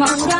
ما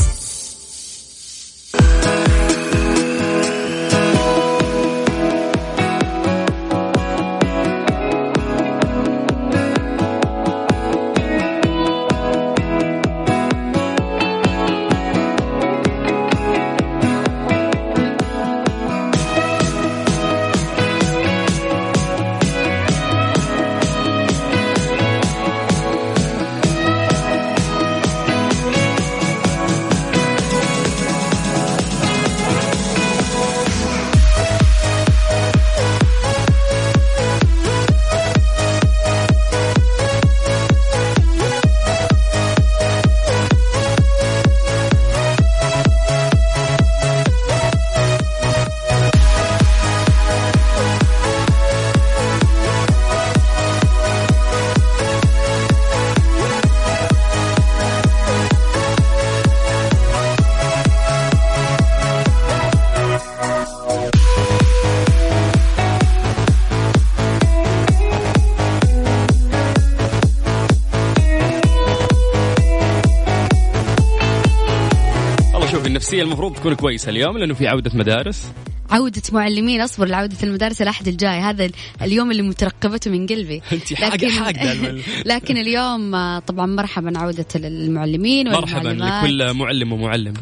النفسيه المفروض تكون كويسة اليوم لأنه في عودة مدارس. عودة معلمين أصبر لعودة المدارس الأحد الجاي هذا ال- اليوم اللي مترقبته من قلبي. أنت حاجة- المعلم. لكن اليوم آه، طبعا مرحبا عودة المعلمين مرحبا لكل معلم ومعلم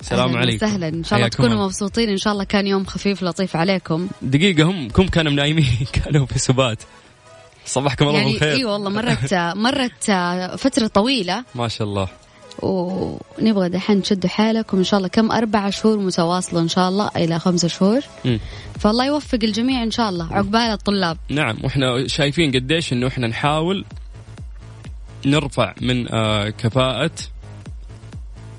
السلام عليكم. وسهلا. إن شاء الله تكونوا. مبسوطين. إن شاء الله كان يوم خفيف لطيف عليكم. دقيقة هم كم كانوا نايمين كانوا في سبات. صبحكم الله يعني بالخير. إي والله مرت مرت آه، فترة طويلة. ما شاء الله. ونبغى دحين تشدوا حالكم إن شاء الله كم أربع شهور متواصلة إن شاء الله إلى خمسة شهور. مم. فالله يوفق الجميع إن شاء الله عقبال الطلاب. نعم وإحنا شايفين قديش إنه إحنا نحاول نرفع من آه، كفاءة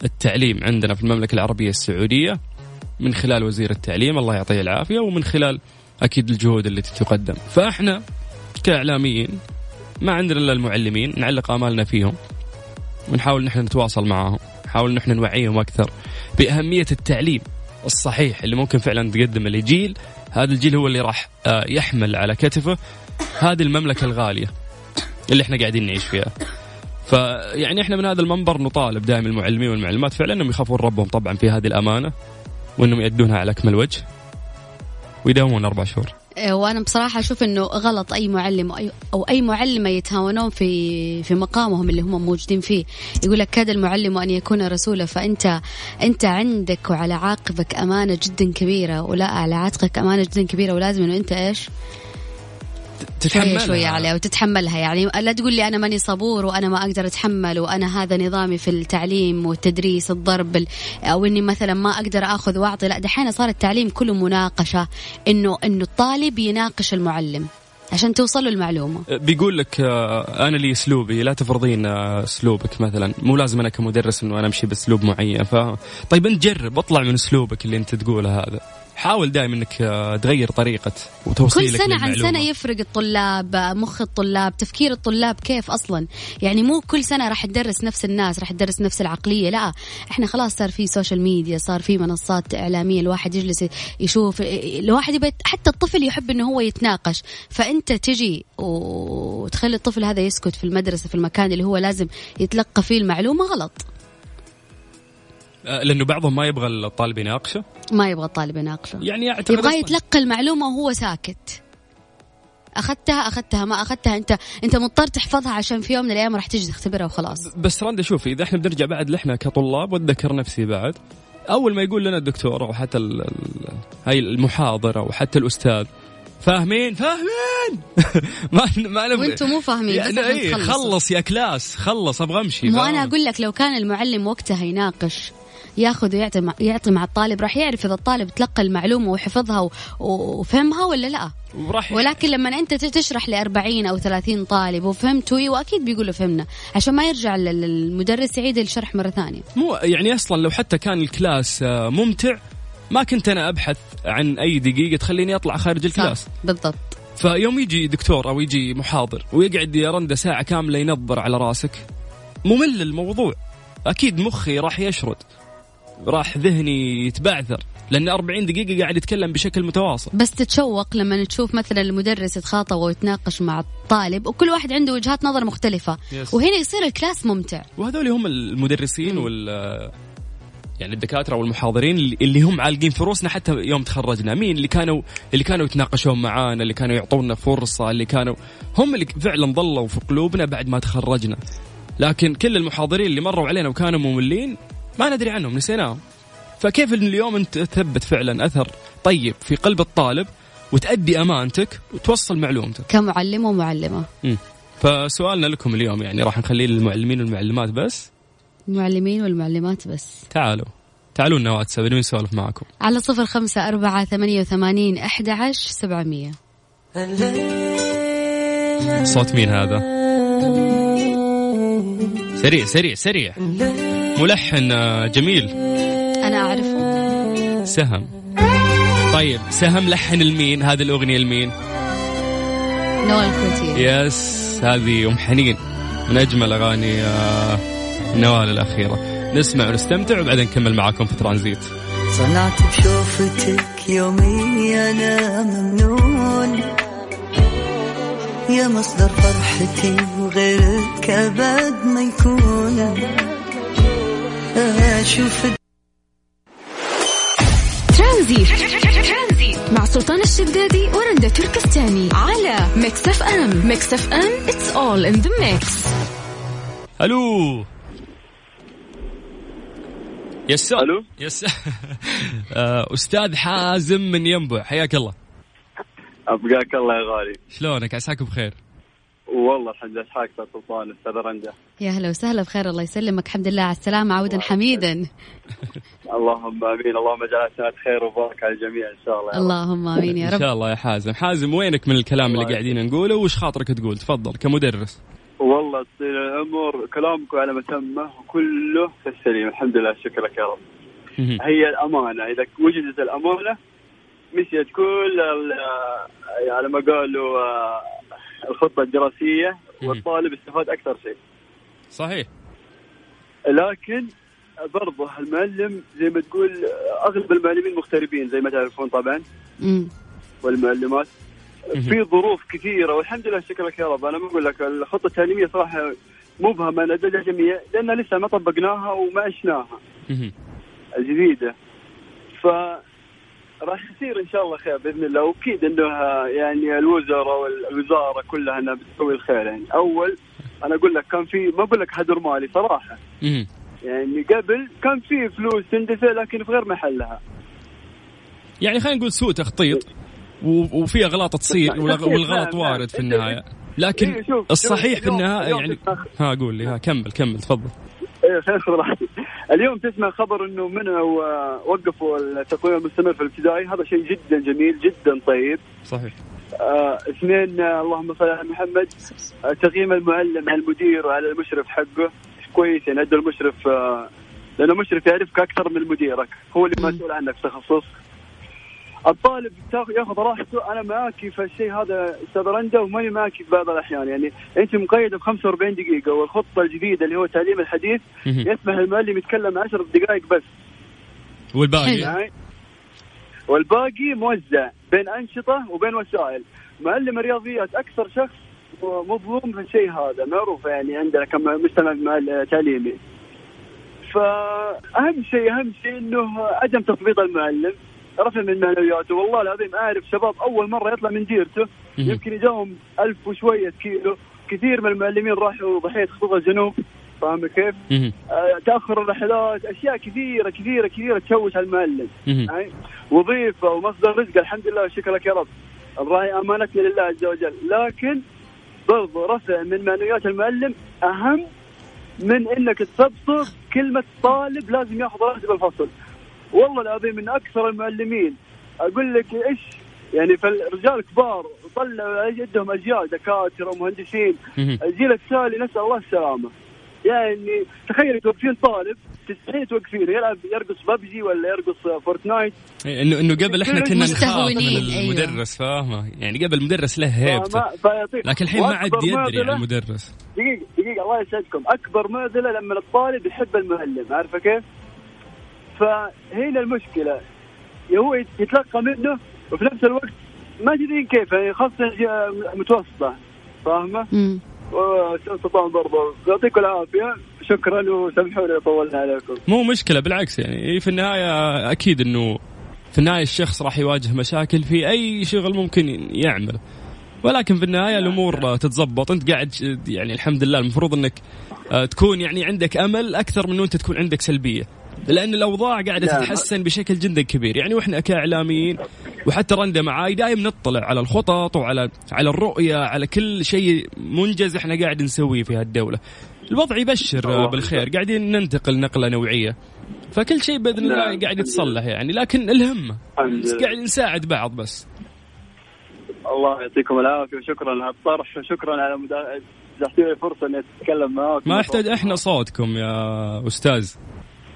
التعليم عندنا في المملكة العربية السعودية من خلال وزير التعليم الله يعطيه العافية ومن خلال أكيد الجهود التي تقدم. فإحنا كإعلاميين ما عندنا إلا المعلمين نعلق آمالنا فيهم. ونحاول نحن نتواصل معهم نحاول نحن نوعيهم أكثر بأهمية التعليم الصحيح اللي ممكن فعلا تقدمه لجيل هذا الجيل هو اللي راح آه، يحمل على كتفه هذه المملكة الغالية اللي إحنا قاعدين نعيش فيها. فيعني إحنا من هذا المنبر نطالب دائما المعلمين والمعلمات فعلا إنهم يخافون ربهم طبعا في هذه الأمانة وإنهم يأدونها على أكمل وجه ويداومون أربع شهور. وأنا بصراحة أشوف إنه غلط أي معلم أو اي معلمه يتهاونون في في مقامهم اللي هم موجودين فيه. يقول لك كاد المعلم أن يكون رسولا فانت أنت عندك وعلى عاقبك أمانة جدا كبيرة ولا على عاتقك أمانة جدا كبيرة ولازم إنه أنت إيش؟ تتحملها. شوية عليها وتتحملها. يعني لا تقول لي أنا ماني صبور وأنا ما أقدر أتحمل وأنا هذا نظامي في التعليم والتدريس الضرب ال- أو إني مثلا ما أقدر آخذ وأعطي. لا دحين صار التعليم كله مناقشة انه إنه الطالب يناقش المعلم عشان توصل له المعلومة. بيقول لك آه، أنا لي أسلوبي لا تفرضين آه، أسلوبك مثلا. مو لازم أنا كمدرس إنه أنا أمشي بأسلوب معين. ف طيب أنت جرب اطلع من أسلوبك اللي أنت تقوله هذا. حاول دائما إنك آه، تغير طريقة وتوصيلك كل سنة عن للمعلومة. سنة يفرق الطلاب مخ الطلاب تفكير الطلاب كيف أصلا؟ يعني مو كل سنة راح تدرس نفس الناس راح تدرس نفس العقلية لا. إحنا خلاص صار في social media صار في منصات إعلامية الواحد يجلس يشوف الواحد يبي حتى الطفل يحب إنه هو يتناقش. فأنت تجي وتخلي الطفل هذا يسكت في المدرسة في المكان اللي هو لازم يتلقى فيه المعلومة غلط. لأنه بعضهم ما يبغى الطالب يناقشه. ما يبغى الطالب يناقشه. يعني اعتقد يبغى يتلقى المعلومة وهو ساكت. أخذتها أخذتها ما أخذتها. أنت أنت مضطر تحفظها عشان في يوم من الأيام راح تيجي تختبرها وخلاص. بس رندا شوفي إذا إحنا بنرجع بعد لحنا كطلاب واتذكر نفسي بعد أول ما يقول لنا الدكتور أو حتى ال- ال- هاي المحاضره أو حتى الأستاذ فاهمين فاهمين! ما ما وأنتم مو فاهمين بس يعني عشان إيه. خلص يا كلاس خلص أبغى أمشي مو؟ أنا أقول لك لو كان المعلم وقتها يناقش ياخذ ويعطي مع يعطي مع الطالب راح يعرف إذا الطالب تلقى المعلومة وحفظها وفهمها ولا لا. وراح ولكن لما أنت تشرح ل 40 أو 30 طالب وفهمتوا أيوه أكيد بيقولوا فهمنا عشان ما يرجع المدرس يعيد الشرح مرة ثانية. مو يعني أصلا لو حتى كان ال class آه، ممتع ما كنت أنا أبحث عن أي دقيقة تخليني أطلع خارج ال class. صح بالضبط. فيوم يجي دكتور أو يجي محاضر ويقعد يا رندا ساعة كاملة ينظر على راسك ممل الموضوع. أكيد مخي راح يشرد. راح ذهني يتبعثر لأن 40 دقيقة قاعد يتكلم بشكل متواصل. بس تتشوق لما تشوف مثلا المدرس يتخاطب ويتناقش مع الطالب وكل واحد عنده وجهات نظر مختلفة. Yes. وهنا يصير الكلاس ممتع. وهذول هم المدرسين وال يعني الدكاترة والمحاضرين اللي- هم عالقين في روسنا حتى يوم تخرجنا. مين اللي كانوا اللي كانوا يتناقشون معانا اللي كانوا يعطونا فرصة اللي كانوا هم اللي فعلا ضلوا في قلوبنا بعد ما تخرجنا. لكن كل المحاضرين اللي مروا علينا وكانوا مملين ما ندري عنهم نسيناهم. فكيف إن اليوم أنت تثبت فعلا أثر طيب في قلب الطالب وتأدي أمانتك وتوصل معلومتك؟ كمعلم ومعلمة. مم. فسؤالنا لكم اليوم يعني راح نخليه للمعلمين والمعلمات بس؟ المعلمين والمعلمات بس. تعالوا. تعالوا لنا واتساب نبي نسولف معكم. على صفر خمسة أربعة ثمانية وثمانين أحد عشر سبعمية. صوت مين هذا؟ سريع سريع سريع. ملحن آه، جميل. أنا أعرفه. سهم. طيب سهم لحن المين هذه الأغنية المين. نوال الكويتية yes هذه أم حنين. من أجمل أغاني آه، نوال الأخيرة. نسمع ونستمتع وبعدين نكمل معاكم في ترانزيت. صنعت بشوفتك يومي أنا ممنون. يا مصدر فرحتي وغيرك أبد ما يكون. أشوف ترانزيت. مع سلطان الشدادي ورندا تركستاني. على Mix FM. Mix FM it's all in the mix. ألو. yes ألو؟ yes. آه، أستاذ حازم من ينبع حياك الله. أبقاك الله يا غالي. شلونك؟ عساك بخير. والله الحمد لله حاك يا سلطان أستاذ رنجة يا هلا وسهلا بخير الله يسلمك. الحمد لله على السلامة عودا حميدا. اللهم آمين اللهم اجعلها سنه خير وبركة على الجميع إن شاء الله يا رب. اللهم آمين يا إن رب شاء الله يا حازم. حازم وينك من الكلام اللي قاعدين نقوله؟ وش خاطرك تقول؟ تفضل كمدرس. والله تصير الأمور كلامكم على مسمى وكله في السليم. الحمد لله شكر لك يا رب. هي الأمانة. إذا وجدت الأمانة مشيت كل ال- على ما قالوا آه، الخطة الدراسية والطالب استفاد أكثر شيء. صحيح. لكن برضه المعلم زي ما تقول أغلب المعلمين مغتربين زي ما تعرفون طبعا. مم. والمعلمات. في ظروف كثيرة والحمد لله شكر لك يا رب. أنا بقول لك الخطة التعليمية صراحة مبهمة لدى الجميع لأن لسه ما طبقناها وما عشناها. الجديدة. ف راح يصير إن شاء الله خير بإذن الله. وأكيد انه يعني الوزراء والوزارة كلها إنها بتسوي الخير يعني. أول أنا أقول لك كان في ما أقول لك هدر مالي صراحة. يعني قبل كان في فلوس تندفع لكن في غير محلها. يعني خلينا نقول سوء تخطيط وفي أغلاط تصير نعم، والغ- نعم، والغلط نعم. وارد في أنت- النهاية. لكن إيه، شوف، الصحيح في النهاية يعني ها قول لي ها كمل كمل تفضل. إيه خلينا ناخذ راحتي. اليوم تسمع خبر إنه منعوا آه، وقفوا التقويم المستمر في الابتدائي. هذا شيء جدا جميل جدا طيب. صحيح. اثنين آه اللهم صل على محمد. آه تقييم المعلم على المدير وعلى المشرف حقه. كويس يعني ادوا المشرف آه لأنه المشرف يعرفك أكثر من مديرك. هو اللي مسؤول عنك في تخصص الطالب ياخذ راحته. أنا معاكي في الشيء هذا أستاذ رندا وماني معاكي في بعض الأحيان. يعني أنت مقيد ب 45 دقيقة والخطة الجديدة اللي هو التعليم الحديث. يسمح المعلم يتكلم 10 دقائق بس. والباقي. معي والباقي موزع بين أنشطة وبين وسائل. معلم الرياضيات أكثر شخص مظلوم في الشيء هذا. معروف يعني عندنا كمجتمع مع- تعليمي فأهم شيء أهم شيء إنه عدم تثبيط المعلم رفع من معنوياته. والله العظيم أعرف شباب أول مرة يطلع من ديرته. يمكن يجاهم ألف وشوية كيلو. كثير من المعلمين راحوا ضحية خطوط الجنوب. فاهم كيف؟ آه، تأخر الرحلات أشياء كثيرة كثيرة كثيرة تشوش على المعلم. يعني وظيفة ومصدر رزق الحمد لله شكر لك يا رب. الرأي أمانتنا لله عز وجل. لكن برضو رفع من معنويات المعلم أهم من إنك تسبسب كلمة طالب لازم يأخذ راتب الفصل. والله العظيم من أكثر المعلمين أقول لك إيش؟ يعني فالرجال كبار طلعوا عندهم اجيال دكاترة ومهندسين. الجيل التالي نسأل الله السلامة. يعني تخيل توقفين طالب تستحيل توقفينه يلعب يرقص ببجي ولا يرقص فورتنايت. انه إنه قبل إحنا كنا نخاف من أيوة. المدرس فاهمة؟ يعني قبل المدرس له هيبته. لكن الحين ما عاد يدري عن معضلة- المدرس. دقيقة دقيقة الله يسعدكم. أكبر معضلة لما الطالب يحب المعلم عارفة كيف؟ فهنا المشكلة. يا هو يتلقى منه وفي نفس الوقت ما تدرين كيف يعني خاصة الج- متوسطة وأستاذ سلطان برضو. يعطيكم العافية. شكرا وسامحوني طولنا عليكم. مو مشكلة بالعكس يعني. في النهاية أكيد إنه في النهاية الشخص راح يواجه مشاكل في أي شغل ممكن يعمله ولكن في النهاية الأمور تتزبط أنت قاعد يعني الحمد لله المفروض إنك تكون يعني عندك أمل أكثر من أنت تكون عندك سلبية. لأن الأوضاع قاعدة نعم. تتحسن بشكل جدا كبير. يعني وإحنا كإعلاميين وحتى رندا معاي دائما نطلع على الخطط وعلى على الرؤية على كل شيء منجز إحنا قاعد نسويه في هالدولة. الوضع يبشر بالخير. قاعدين ننتقل نقلة نوعية. فكل شيء بإذن الله نعم. قاعد يتصلح يعني لكن الهمه. قاعد نساعد بعض بس. الله يعطيكم العافية وشكرا على الطرح وشكرا على مدا- فرصة إني أتكلم معاكم. ما يحتاج أحنا صوتكم يا أستاذ.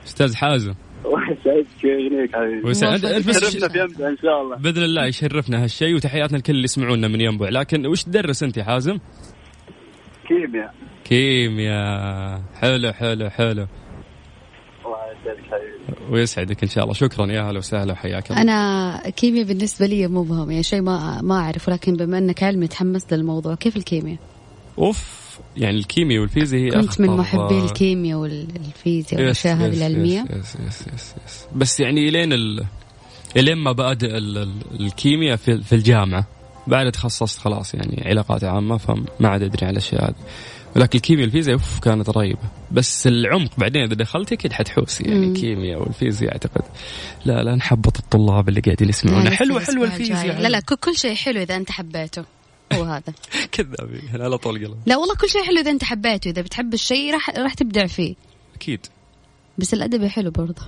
أستاذ حازم. الله يسعدك ويغنيك حبيبي. ويسعد أنت بس شرفنا في إن شاء الله. بإذن الله يشرفنا هالشيء وتحياتنا لكل اللي يسمعونا من ينبع لكن وش تدرس أنت يا حازم؟ كيمياء. كيمياء. حلو حلو حلو. الله يسعدك حبيبي. ويسعدك إن شاء الله. شكرا. يا هلا وسهلا وحياك الله. أنا كيمياء بالنسبة لي مبهم يعني شيء ما ما أعرف. ولكن بما أنك علمي تحمست للموضوع كيف الكيمياء؟ أوف يعني الكيمياء والفيزياء هي كنت من محبي الكيمياء والفيزياء والاشياء هذه العلمية. yes yes yes yes بس يعني إلين ال... إلين مبادئ ال... ال- الكيمياء في... في الجامعة. بعد تخصصت خلاص يعني علاقات عامة فما عاد أدري على الاشياء هذه ولكن الكيمياء والفيزياء أوف كانت رهيبة. بس العمق بعدين إذا دخلت أكيد حتحوس. يعني مم. الكيمياء والفيزياء أعتقد. لا لا نحبط الطلاب اللي قاعدين يسمعونا. حلوة حلوة. الفيزياء لا لا كل شيء حلو إذا أنت حبيته. هو هذا. كذابين. على طول قلم لا والله كل شيء حلو إذا أنت حبيته. إذا بتحب الشيء راح راح تبدع فيه. أكيد. بس الادبي حلو برضه.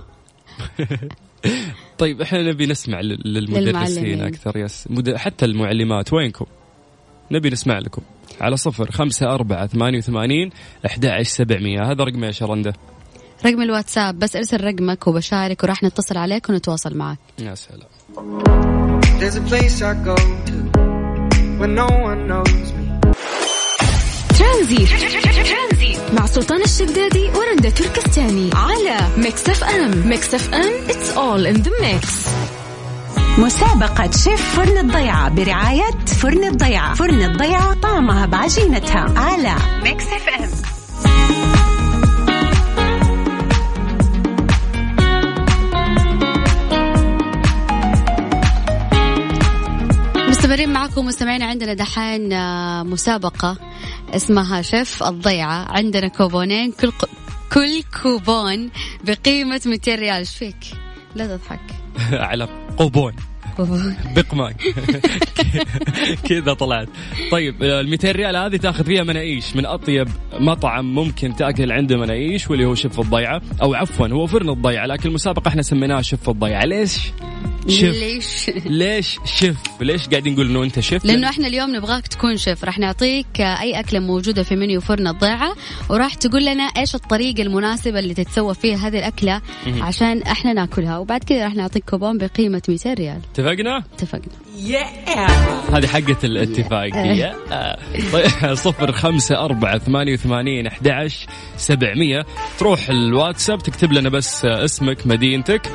طيب إحنا نبي نسمع لل- للمدرسين. أكثر. يس. حتى المعلمات. وينكم؟ نبي نسمع لكم. على صفر خمسة أربعة ثمانية وثمانين أحد عشر سبعمية. هذا رقم يا شرندة رقم الواتساب. بس ارسل رقمك وبشارك وراح نتصل عليك ونتواصل معك. يا سلام. When no one knows me. ترانزيت. مع سلطان الشدادي ورندا تركستاني على Mix FM Mix FM it's all in the mix. مسابقة شيف فرن الضيعة برعاية فرن الضيعة. فرن الضيعة طعمها بعجينتها على Mix FM مستمرين معكم مستمعينا عندنا دحين آه، مسابقة اسمها شيف الضيعة عندنا كوبونين كل. كل كوبون بقيمة 200 ريال إيش فيك؟ لا تضحك على كوبون كوبون. بقماق كذا طلعت طيب ال 200 ريال هذه تاخذ فيها مناقيش من أطيب مطعم ممكن تأكل عنده مناقيش واللي هو شيف الضيعة أو عفوا هو فرن الضيعة لكن المسابقة إحنا سميناها شيف الضيعة ليش؟ شف ليش؟ ليش شف؟ ليش قاعدين نقول إنه أنت شف؟ لأنه إحنا اليوم نبغاك تكون شيف. راح نعطيك أي أكلة موجودة في منيو فرن الضيعة وراح تقول لنا إيش الطريقة المناسبة اللي تتسوى فيها هذه الأكلة عشان إحنا ناكلها. وبعد كذا راح نعطيك كوبون بقيمة 200 ريال. اتفقنا؟ اتفقنا. هذه حقة الاتفاقية. طيب صفر خمسة أربعة ثمانية وثمانين أحد سبعمية. تروح الواتساب تكتب لنا بس اسمك مدينتك.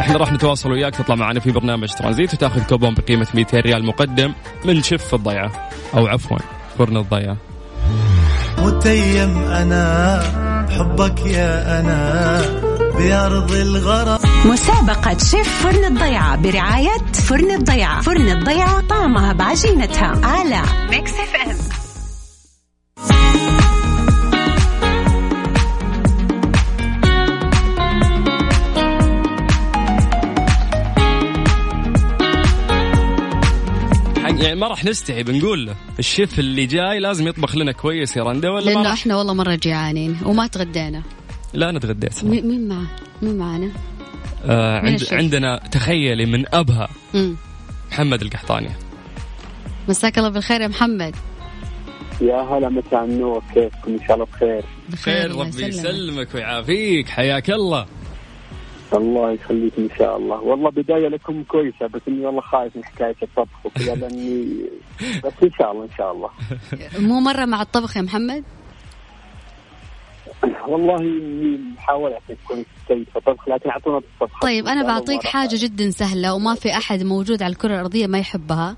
إحنا راح نتواصل وياك تطلع معنا في برنامج ترانزيت وتاخذ كوبون بقيمة 200 ريال مقدم من شيف الضيعة. أو عفوا فرن الضيعة. متيم أنا بحبك يا أنا بأرض الغرام. مسابقة شيف فرن الضيعة برعاية فرن الضيعة. فرن الضيعة طعمها بعجينتها. على Mix FM ما راح نستحي بنقول له الشيف اللي جاي لازم يطبخ لنا كويس يا رندا ولا ما لأنه؟ إحنا والله مرة جيعانين وما تغدينا لا أنا تغديت مي- مين معه؟ مين معنا؟ آه عند؟ عندنا تخيلي من أبها مم. محمد القحطاني مساك الله بالخير يا محمد يا هلا مساء النور كيفكم إن شاء الله بخير خير الله ربي. يسلمك ويعافيك حياك الله الله يخليكم إن شاء الله. والله بداية لكم كويسة بس إني والله خايف من حكاية الطبخ وكذا لأني بس إن شاء الله إن شاء الله. مو مرة مع الطبخ يا محمد؟ والله إني محاولة تكون سيد في الطبخ لكن أعطونا الطبخ. طيب أنا بعطيك حاجة جدا سهلة وما في أحد موجود على الكرة الأرضية ما يحبها.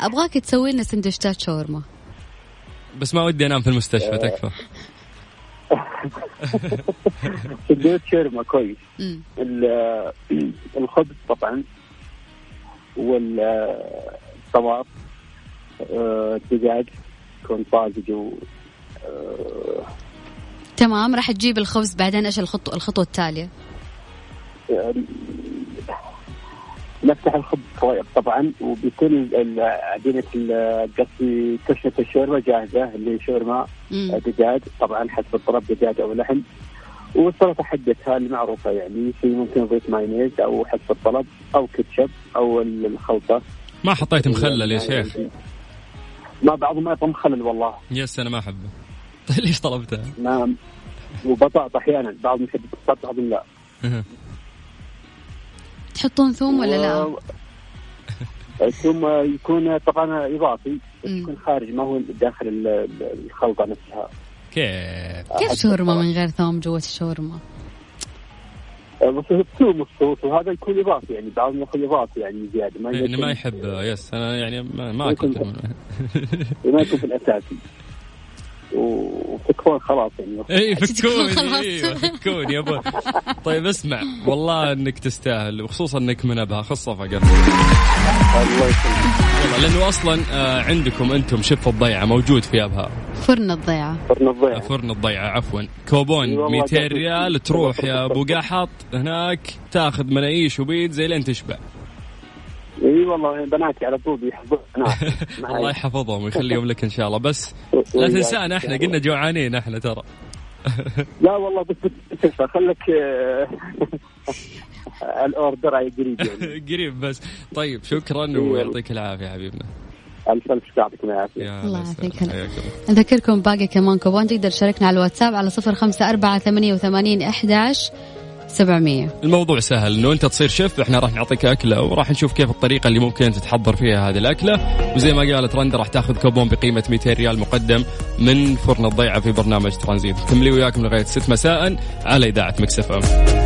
أبغاك تسوي لنا سندوتشات شاورما. بس ما ودي أنام في المستشفى تكفى. سندوتش شاورما كويس. الخبز طبعا والصواب آه، الدجاج يكون طازج و آه، تمام راح تجيب الخبز بعدين إيش الخطوه الخطوة التالية؟ نفتح الخبز كويس طبعا وبيكون عجينه قصدي كشة الشاورما جاهزة اللي هي شاورما. دجاج طبعا حسب الطلب دجاج أو لحم. والسلطة حقتها المعروفة يعني في ممكن نضيف مايونيز أو حسب الطلب أو كاتشب أو ال- الخلطة. ما حطيت مخلل يا شيخ. ما بعضهم ما يطعم مخلل والله. يس أنا ما أحبه. طيب ليش طلبتها؟ ما وبطاطا أحيانا بعضهم يحب البطاطا بعضهم لا. تحطون ثوم ولا لا؟ و- ثم يكون طبعا إضافي بس. يكون خارج ما هو داخل ال- ال- الخلطة نفسها كيف؟ كيف شاورما من غير ثوم جوة الشاورما؟ بس الثوم والصوص وهذا يكون إضافي يعني بعضهم يأخذ إضافي يعني زيادة ما يكون ما يحب يس أنا يعني ما, اكل ما يكون في الأساسي وتكفون خلاص يعني. إي فكوني خلاص. أيوه فكوني يا ابو طيب اسمع والله إنك تستاهل وخصوصا إنك من أبها خص صفقه الله يسلمك. والله لأنه أصلا آه، عندكم أنتم شف الضيعة موجود في أبها. فرن الضيعة. فرن الضيعة. فرن الضيعة عفوا. كوبون إي والله 200 جميل. ريال تروح يا أبو قحط هناك تاخذ مناقيش وبيتزا لين تشبع. إي والله بناتي على طول بيحبون الله يحفظهم ويخليهم لك إن شاء الله. بس لا تنسانا إحنا قلنا جوعانين إحنا ترى. لا والله بس بتكفى خليك آه، ال order قريب يعني. قريب بس. طيب شكرا ويعطيك العافية حبيبنا. ألف ألف شكر يعطيكم العافيه الله. نذكركم باقي كمان كوبون تقدر تشاركنا على الواتساب على صفر خمسة أربعة ثمانية وثمانين أحداش سبعمية. الموضوع سهل إنه أنت تصير شيف إحنا راح نعطيك أكلة وراح نشوف كيف الطريقة اللي ممكن تتحضر فيها هذه الأكلة. وزي ما قالت رندا راح تأخذ كوبون بقيمة 200 ريال مقدم من فرن الضيعة في برنامج ترانزيت. مكملين وياكم لغاية 6 مساء على إذاعة Mix FM.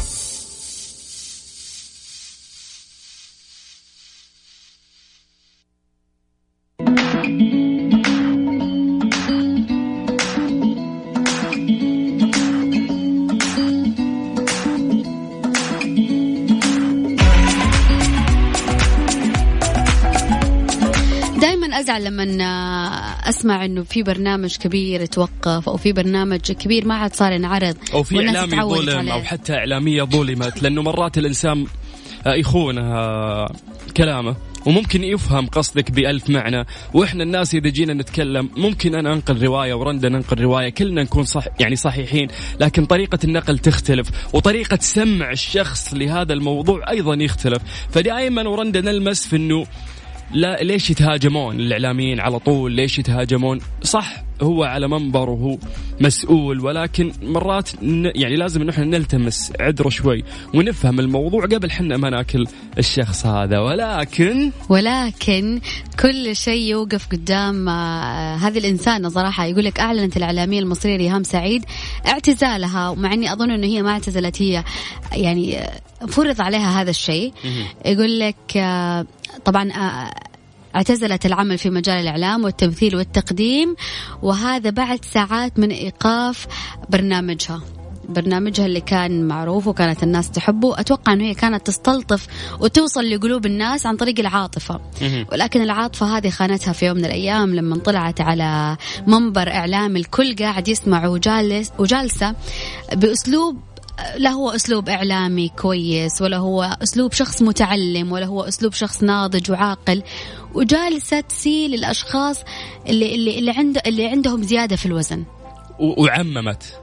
أسمع إنه في برنامج كبير توقف أو في برنامج كبير ما عاد صار ينعرض أو في إعلامي ظلم. أو حتى إعلامية ظلمت لأنه مرات الإنسان آه، يخون آه، كلامه وممكن يفهم قصدك بألف معنى وإحنا الناس إذا جينا نتكلم ممكن أنا أنقل رواية ورندا ننقل رواية كلنا نكون صح يعني صحيحين لكن طريقة النقل تختلف وطريقة سمع الشخص لهذا الموضوع أيضا يختلف فدائما ورندا نلمس في أنه لا ليش يتهاجمون الإعلاميين على طول؟ ليش يتهاجمون؟ صح هو على منبر وهو مسؤول ولكن مرات يعني لازم ان إحنا نلتمس عذره شوي ونفهم الموضوع قبل حنا ما ناكل الشخص هذا. ولكن ولكن كل شيء يوقف قدام آه، هذه الإنسانة صراحة. يقول لك أعلنت الإعلامية المصرية ريهام سعيد اعتزالها ومع أني أظن أنه هي ما اعتزلت هي يعني آه، فرض عليها هذا الشيء. يقول لك آه، طبعا آه، اعتزلت العمل في مجال الإعلام والتمثيل والتقديم وهذا بعد ساعات من إيقاف برنامجها. برنامجها اللي كان معروف وكانت الناس تحبه. أتوقع أنه هي كانت تستلطف وتوصل لقلوب الناس عن طريق العاطفة. ولكن العاطفة هذه خانتها في يوم من الأيام لما طلعت على منبر إعلامي الكل قاعد يسمع وجالس وجالسة بأسلوب لا هو أسلوب إعلامي كويس ولا هو أسلوب شخص متعلم ولا هو أسلوب شخص ناضج وعاقل. وجالسة تسيل الاشخاص اللي اللي اللي, عنده اللي عندهم زيادة في الوزن. وعممت.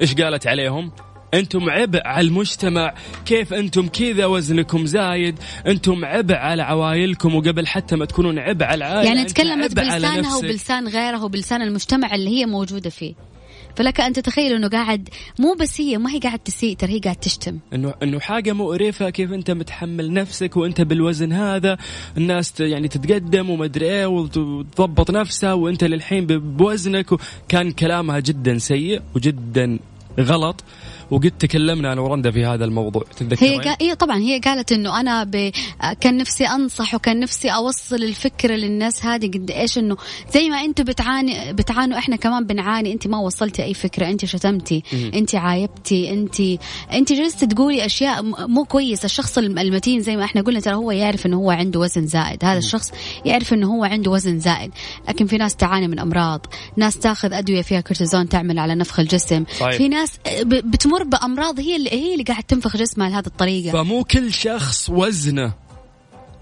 إيش قالت عليهم؟ أنتم عبء على المجتمع كيف أنتم كذا وزنكم زايد؟ أنتم عبء على عوائلكم وقبل حتى ما تكونون عبء على العائلة يعني تكلمت بلسانها. وبلسان غيرها وبلسان المجتمع اللي هي موجودة فيه. فلك أن تتخيل أنه قاعد مو بس هي ما هي قاعد تسيء ترى هي قاعد تشتم. إنه إنه حاجة مقرفة كيف أنت متحمل نفسك وأنت بالوزن هذا. الناس يعني تتقدم وما أدري إيه وت- وتضبط نفسها وأنت للحين بوزنك. كان كلامها جدا سيء وجدا غلط. وقد تكلمنا أنا ورندا في هذا الموضوع تتذكرين؟ هي قا... هي طبعا هي قالت إنه أنا ب... كان نفسي أنصح وكان نفسي أوصل الفكرة للناس هذه قد إيش إنه زي ما أنتم بتعاني بتعانوا إحنا كمان بنعاني أنت ما وصلتي أي فكرة أنت شتمتي أنت عايبتي انت أنت جلست تقولي أشياء مو كويسة. الشخص الم- المتين زي ما إحنا قلنا ترى هو يعرف إنه هو عنده وزن زائد. هذا الشخص يعرف إنه هو عنده وزن زائد. لكن في ناس تعاني من أمراض. ناس تاخذ أدوية فيها كورتيزون تعمل على نفخ الجسم. صحيح. في ناس ب... بتمر بأمراض هي اللي هي اللي قاعد تنفخ جسمها لهذه الطريقة. فمو كل شخص وزنه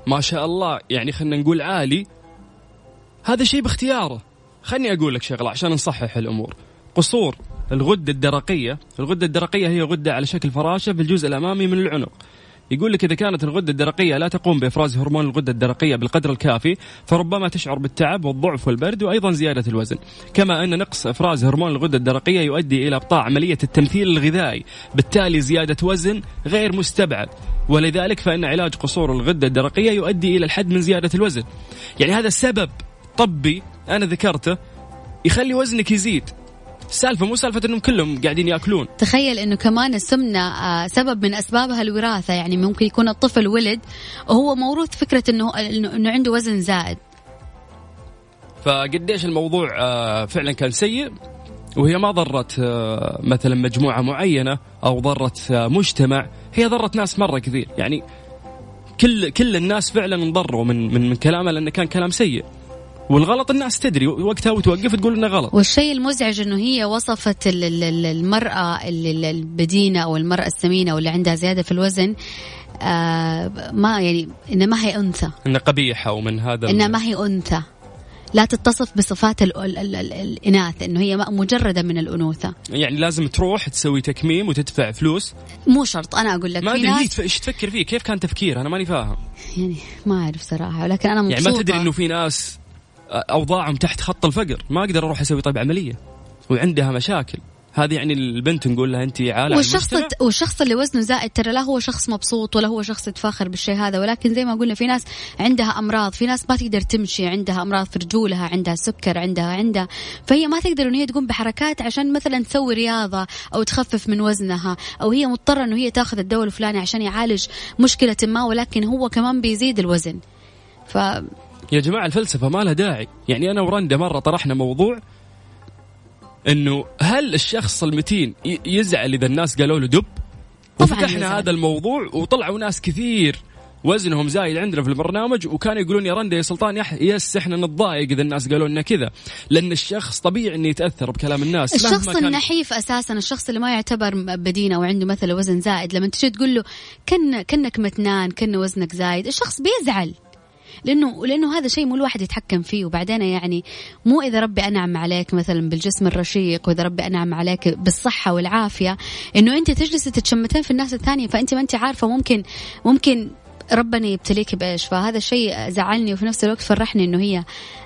ما شاء الله يعني خلينا نقول عالي. هذا شيء باختياره. خلني أقول لك شغلة عشان نصحح الأمور. قصور الغدة الدرقية. الغدة الدرقية هي غدة على شكل فراشة في الجزء الأمامي من العنق. يقول لك إذا كانت الغدة الدرقية لا تقوم بإفراز هرمون الغدة الدرقية بالقدر الكافي فربما تشعر بالتعب والضعف والبرد وأيضا زيادة الوزن. كما أن نقص إفراز هرمون الغدة الدرقية يؤدي إلى إبطاء عملية التمثيل الغذائي بالتالي زيادة وزن غير مستبعد. ولذلك فإن علاج قصور الغدة الدرقية يؤدي إلى الحد من زيادة الوزن. يعني هذا سبب طبي أنا ذكرته يخلي وزنك يزيد. السالفه مو سالفة إنهم كلهم قاعدين يأكلون. تخيل إنه كمان السمنة آه، سبب من أسبابها الوراثة يعني ممكن يكون الطفل ولد وهو موروث فكرة إنه إنه عنده وزن زائد. فقديش الموضوع آه، فعلا كان سيء وهي ما ضرت آه، مثلا مجموعة معينة أو ضرت مجتمع. هي ضرت ناس مرة كثير. يعني كل كل الناس فعلا انضروا من من من كلامه لأنه كان كلام سيء. والغلط الناس تدري وقتها وتوقف تقول إنه غلط. والشيء المزعج إنه هي وصفت ال- ال- ال- المرأة ال- ال- البدينة أو المرأة السمينة واللي عندها زيادة في الوزن آه ما يعني انها ما هي أنثى. انه قبيحة ومن هذا إنها ما هي أنثى. لا تتصف بصفات ال ال ال ال الإناث إنه هي مجردة من الأنوثة. يعني لازم تروح تسوي تكميم وتدفع فلوس. مو شرط أنا أقول لك ما أدري هي إيش تفكر فيه؟ كيف كان تفكير أنا ماني فاهم. يعني ما أعرف صراحة ولكن أنا مبسوطه يعني ما تدري إنه في ناس أوضاعهم تحت خط الفقر. ما أقدر أروح أسوي طيب عملية. وعندها مشاكل. هذه يعني البنت نقول لها انت عالة والشخص. والشخص اللي وزنه زائد ترى لا هو شخص مبسوط ولا هو شخص يتفاخر بالشيء هذا ولكن زي ما قلنا في ناس عندها أمراض في ناس ما تقدر تمشي عندها أمراض في رجولها عندها سكر عندها عندها. فهي ما تقدر إنه هي تقوم بحركات عشان مثلا تسوي رياضة أو تخفف من وزنها أو هي مضطرة إنه هي تاخذ الدواء الفلاني عشان يعالج مشكلة ما ولكن هو كمان بيزيد الوزن. ف يا جماعة الفلسفة ما لها داعي. يعني أنا ورندا مرة طرحنا موضوع إنه هل الشخص المتين يزعل إذا الناس قالوا له دب؟ وفتحنا. هذا الموضوع وطلعوا ناس كثير. وزنهم زايد عندنا في البرنامج وكانوا يقولون يا رندا يا سلطان يح يس إحنا نتضايق إذا الناس قالوا لنا كذا. لأن الشخص طبيعي إنه يتأثر بكلام الناس الشخص مهما كان- النحيف أساسا الشخص اللي ما يعتبر بدين أو عنده مثلا وزن زائد لما تجي تقول له كن كنك متنان كن وزنك زايد الشخص بيزعل. لأنه لأنه هذا شيء مو الواحد يتحكم فيه. وبعدين يعني مو إذا ربي أنعم عليك مثلا بالجسم الرشيق وإذا ربي أنعم عليك بالصحة والعافية إنه أنت تجلسي تتشمتين في الناس الثانية فأنت ما أنت عارفة ممكن ممكن ربنا يبتليك بإيش؟ فهذا الشيء زعلني وفي نفس الوقت فرحني إنه هي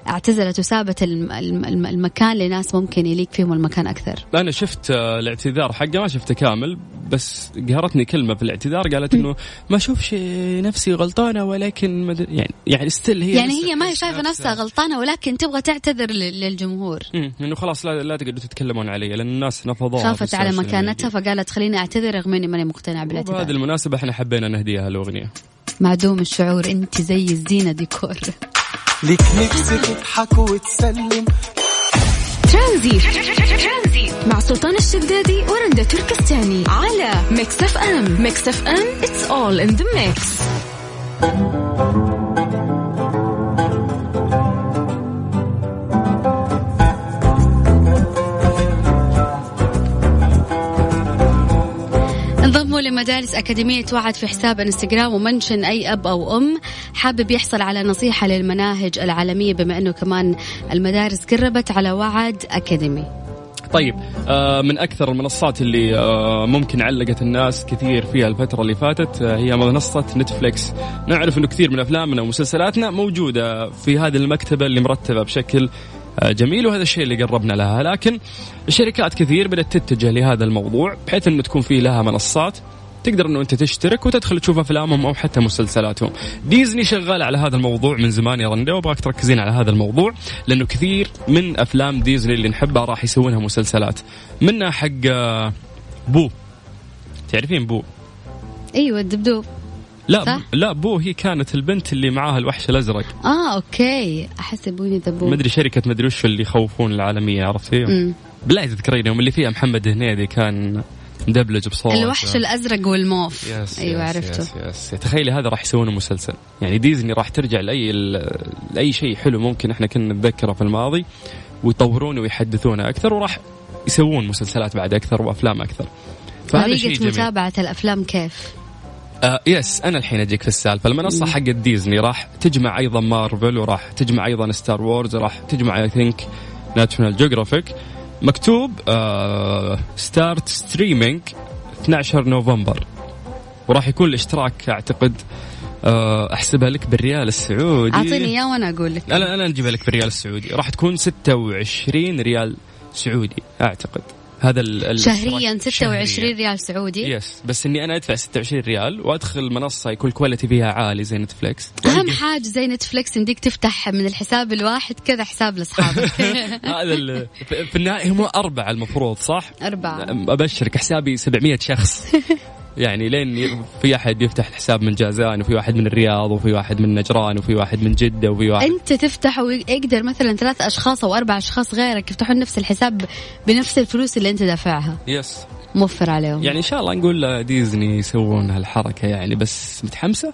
اعتزلت وسابت الم- الم- المكان لناس ممكن يليق فيهم المكان أكثر. أنا شفت آه، الاعتذار حقه ما شفته كامل بس قهرتني كلمة في الاعتذار قالت إنه ما أشوفش نفسي غلطانة ولكن مد... يعني يعني ستيل هي يعني هي ما هي شايفة نفسها غلطانة ولكن تبغى تعتذر لل- للجمهور. إنه خلاص لا لا تقعدوا تتكلمون علي لأن الناس نفضوها خافت على مكانتها. فقالت خليني أعتذر رغم إني ماني وبهذه بالاعتذار. المناسبه إحنا حبينا نهديها الاغنيه معدوم الشعور انت زي الزينة ديكور. ليك نفس تضحك وتسلم. ترانزيت. مع سلطان الشدادي ورندا تركستاني. على Mix FM. Mix FM it's all in the mix. انضموا لمجالس أكاديمية وعد في حساب إنستغرام و mention أي أب أو أم. حابب يحصل على نصيحة للمناهج العالمية بما أنه كمان المدارس قربت على وعد أكاديمي. طيب آه من أكثر المنصات اللي آه ممكن علقت الناس كثير فيها الفترة اللي فاتت آه هي منصة نتفليكس. نعرف إنه كثير من أفلامنا ومسلسلاتنا موجودة في هذه المكتبة اللي مرتبة بشكل جميل وهذا الشيء اللي قربنا لها لكن الشركات كثير بدأت تتجه لهذا الموضوع بحيث إنه تكون في لها منصات تقدر إنه أنت تشترك وتدخل تشوف أفلامهم أو حتى مسلسلاتهم. ديزني شغال على هذا الموضوع من زمان يا رندا وأبغاك تركزين على هذا الموضوع لأنه كثير من أفلام ديزني اللي نحبها راح يسوونها مسلسلات. منها حق آه، بو. تعرفين بو؟ أيوة الدبدوب لا صح؟ لا بو هي كانت البنت اللي معاها الوحش الأزرق. آه okay. أحسب ويني دبوب مدري شركة مدري وش اللي يخوفون العالمية عرفتي؟ بالله تذكرين يوم اللي فيها محمد هنيدي كان مدبلج بصوت. الوحش الأزرق والموف. yes أيوة yes عرفته. yes yes. تخيلي هذا راح يسوونه مسلسل. يعني ديزني راح ترجع لأي لأي شيء حلو ممكن إحنا كنا نتذكره في الماضي ويطورونه ويحدثونه أكثر وراح يسوون مسلسلات بعد أكثر وأفلام أكثر. طريقة متابعة الأفلام كيف؟ آه yes أنا الحين أجيك في السالفة. المنصة حقت ديزني راح تجمع أيضا مارفل وراح تجمع أيضا ستار وورز وراح تجمع I think National Geographic مكتوب آه start streaming 12 نوفمبر. وراح يكون الاشتراك أعتقد آه أحسبها لك بالريال السعودي. أعطيني إياه وأنا أقول لك. أنا أنا نجيبها لك بالريال السعودي. راح تكون 26 ريال سعودي أعتقد. هذا ال- شهريا شهرياً. 26 ريال سعودي. yes بس إني أنا أدفع 26 ريال وأدخل منصة يكون ال quality فيها عالي زي نتفلكس أهم حاجة زي نتفلكس يمديك تفتح من الحساب الواحد كذا حساب لأصحابك. هذا في النهاية هم أربعة المفروض صح؟ أربعة. أبشرك حسابي 700 شخص. يعني لين في أحد يفتح الحساب من جازان وفي واحد من الرياض وفي واحد من نجران وفي واحد من جدة وفي واحد أنت تفتح ويقدر مثلا ثلاث أشخاص أو أربع أشخاص غيرك يفتحون نفس الحساب بنفس الفلوس اللي أنت دافعها؟ yes موفر عليهم. يعني إن شاء الله نقول ديزني يسوون هالحركة يعني بس متحمسة؟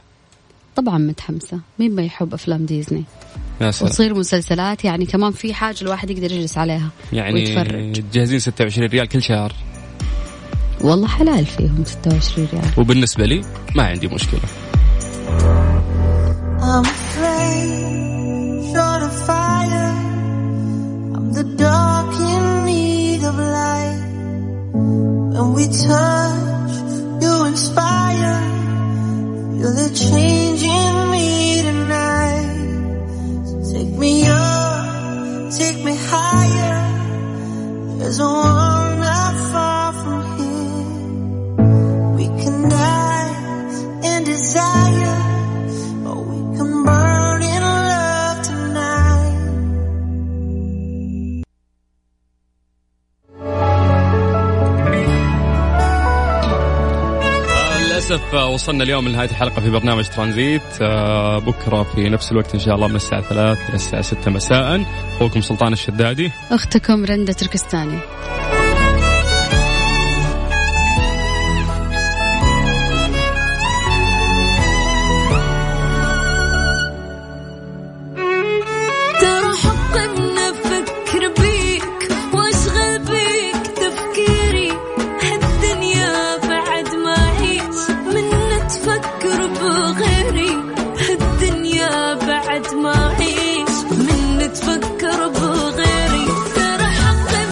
طبعا متحمسة. مين ما يحب أفلام ديزني؟ يا سلام. وتصير مسلسلات يعني كمان في حاجة الواحد يقدر يجلس عليها يعني ويتفرج. جاهزين 26 ريال كل شهر. والله حلال فيهم 26 ريال. وبالنسبة لي ما عندي مشكلة. I'm afraid, short of fire. آه، للاسف آه، وصلنا اليوم لنهاية الحلقة في برنامج ترانزيت. آه، بكرة في نفس الوقت إن شاء الله من الساعة 3 إلى الساعة 6 مساء. أخوكم سلطان الشدادي. أختكم رندا تركستاني.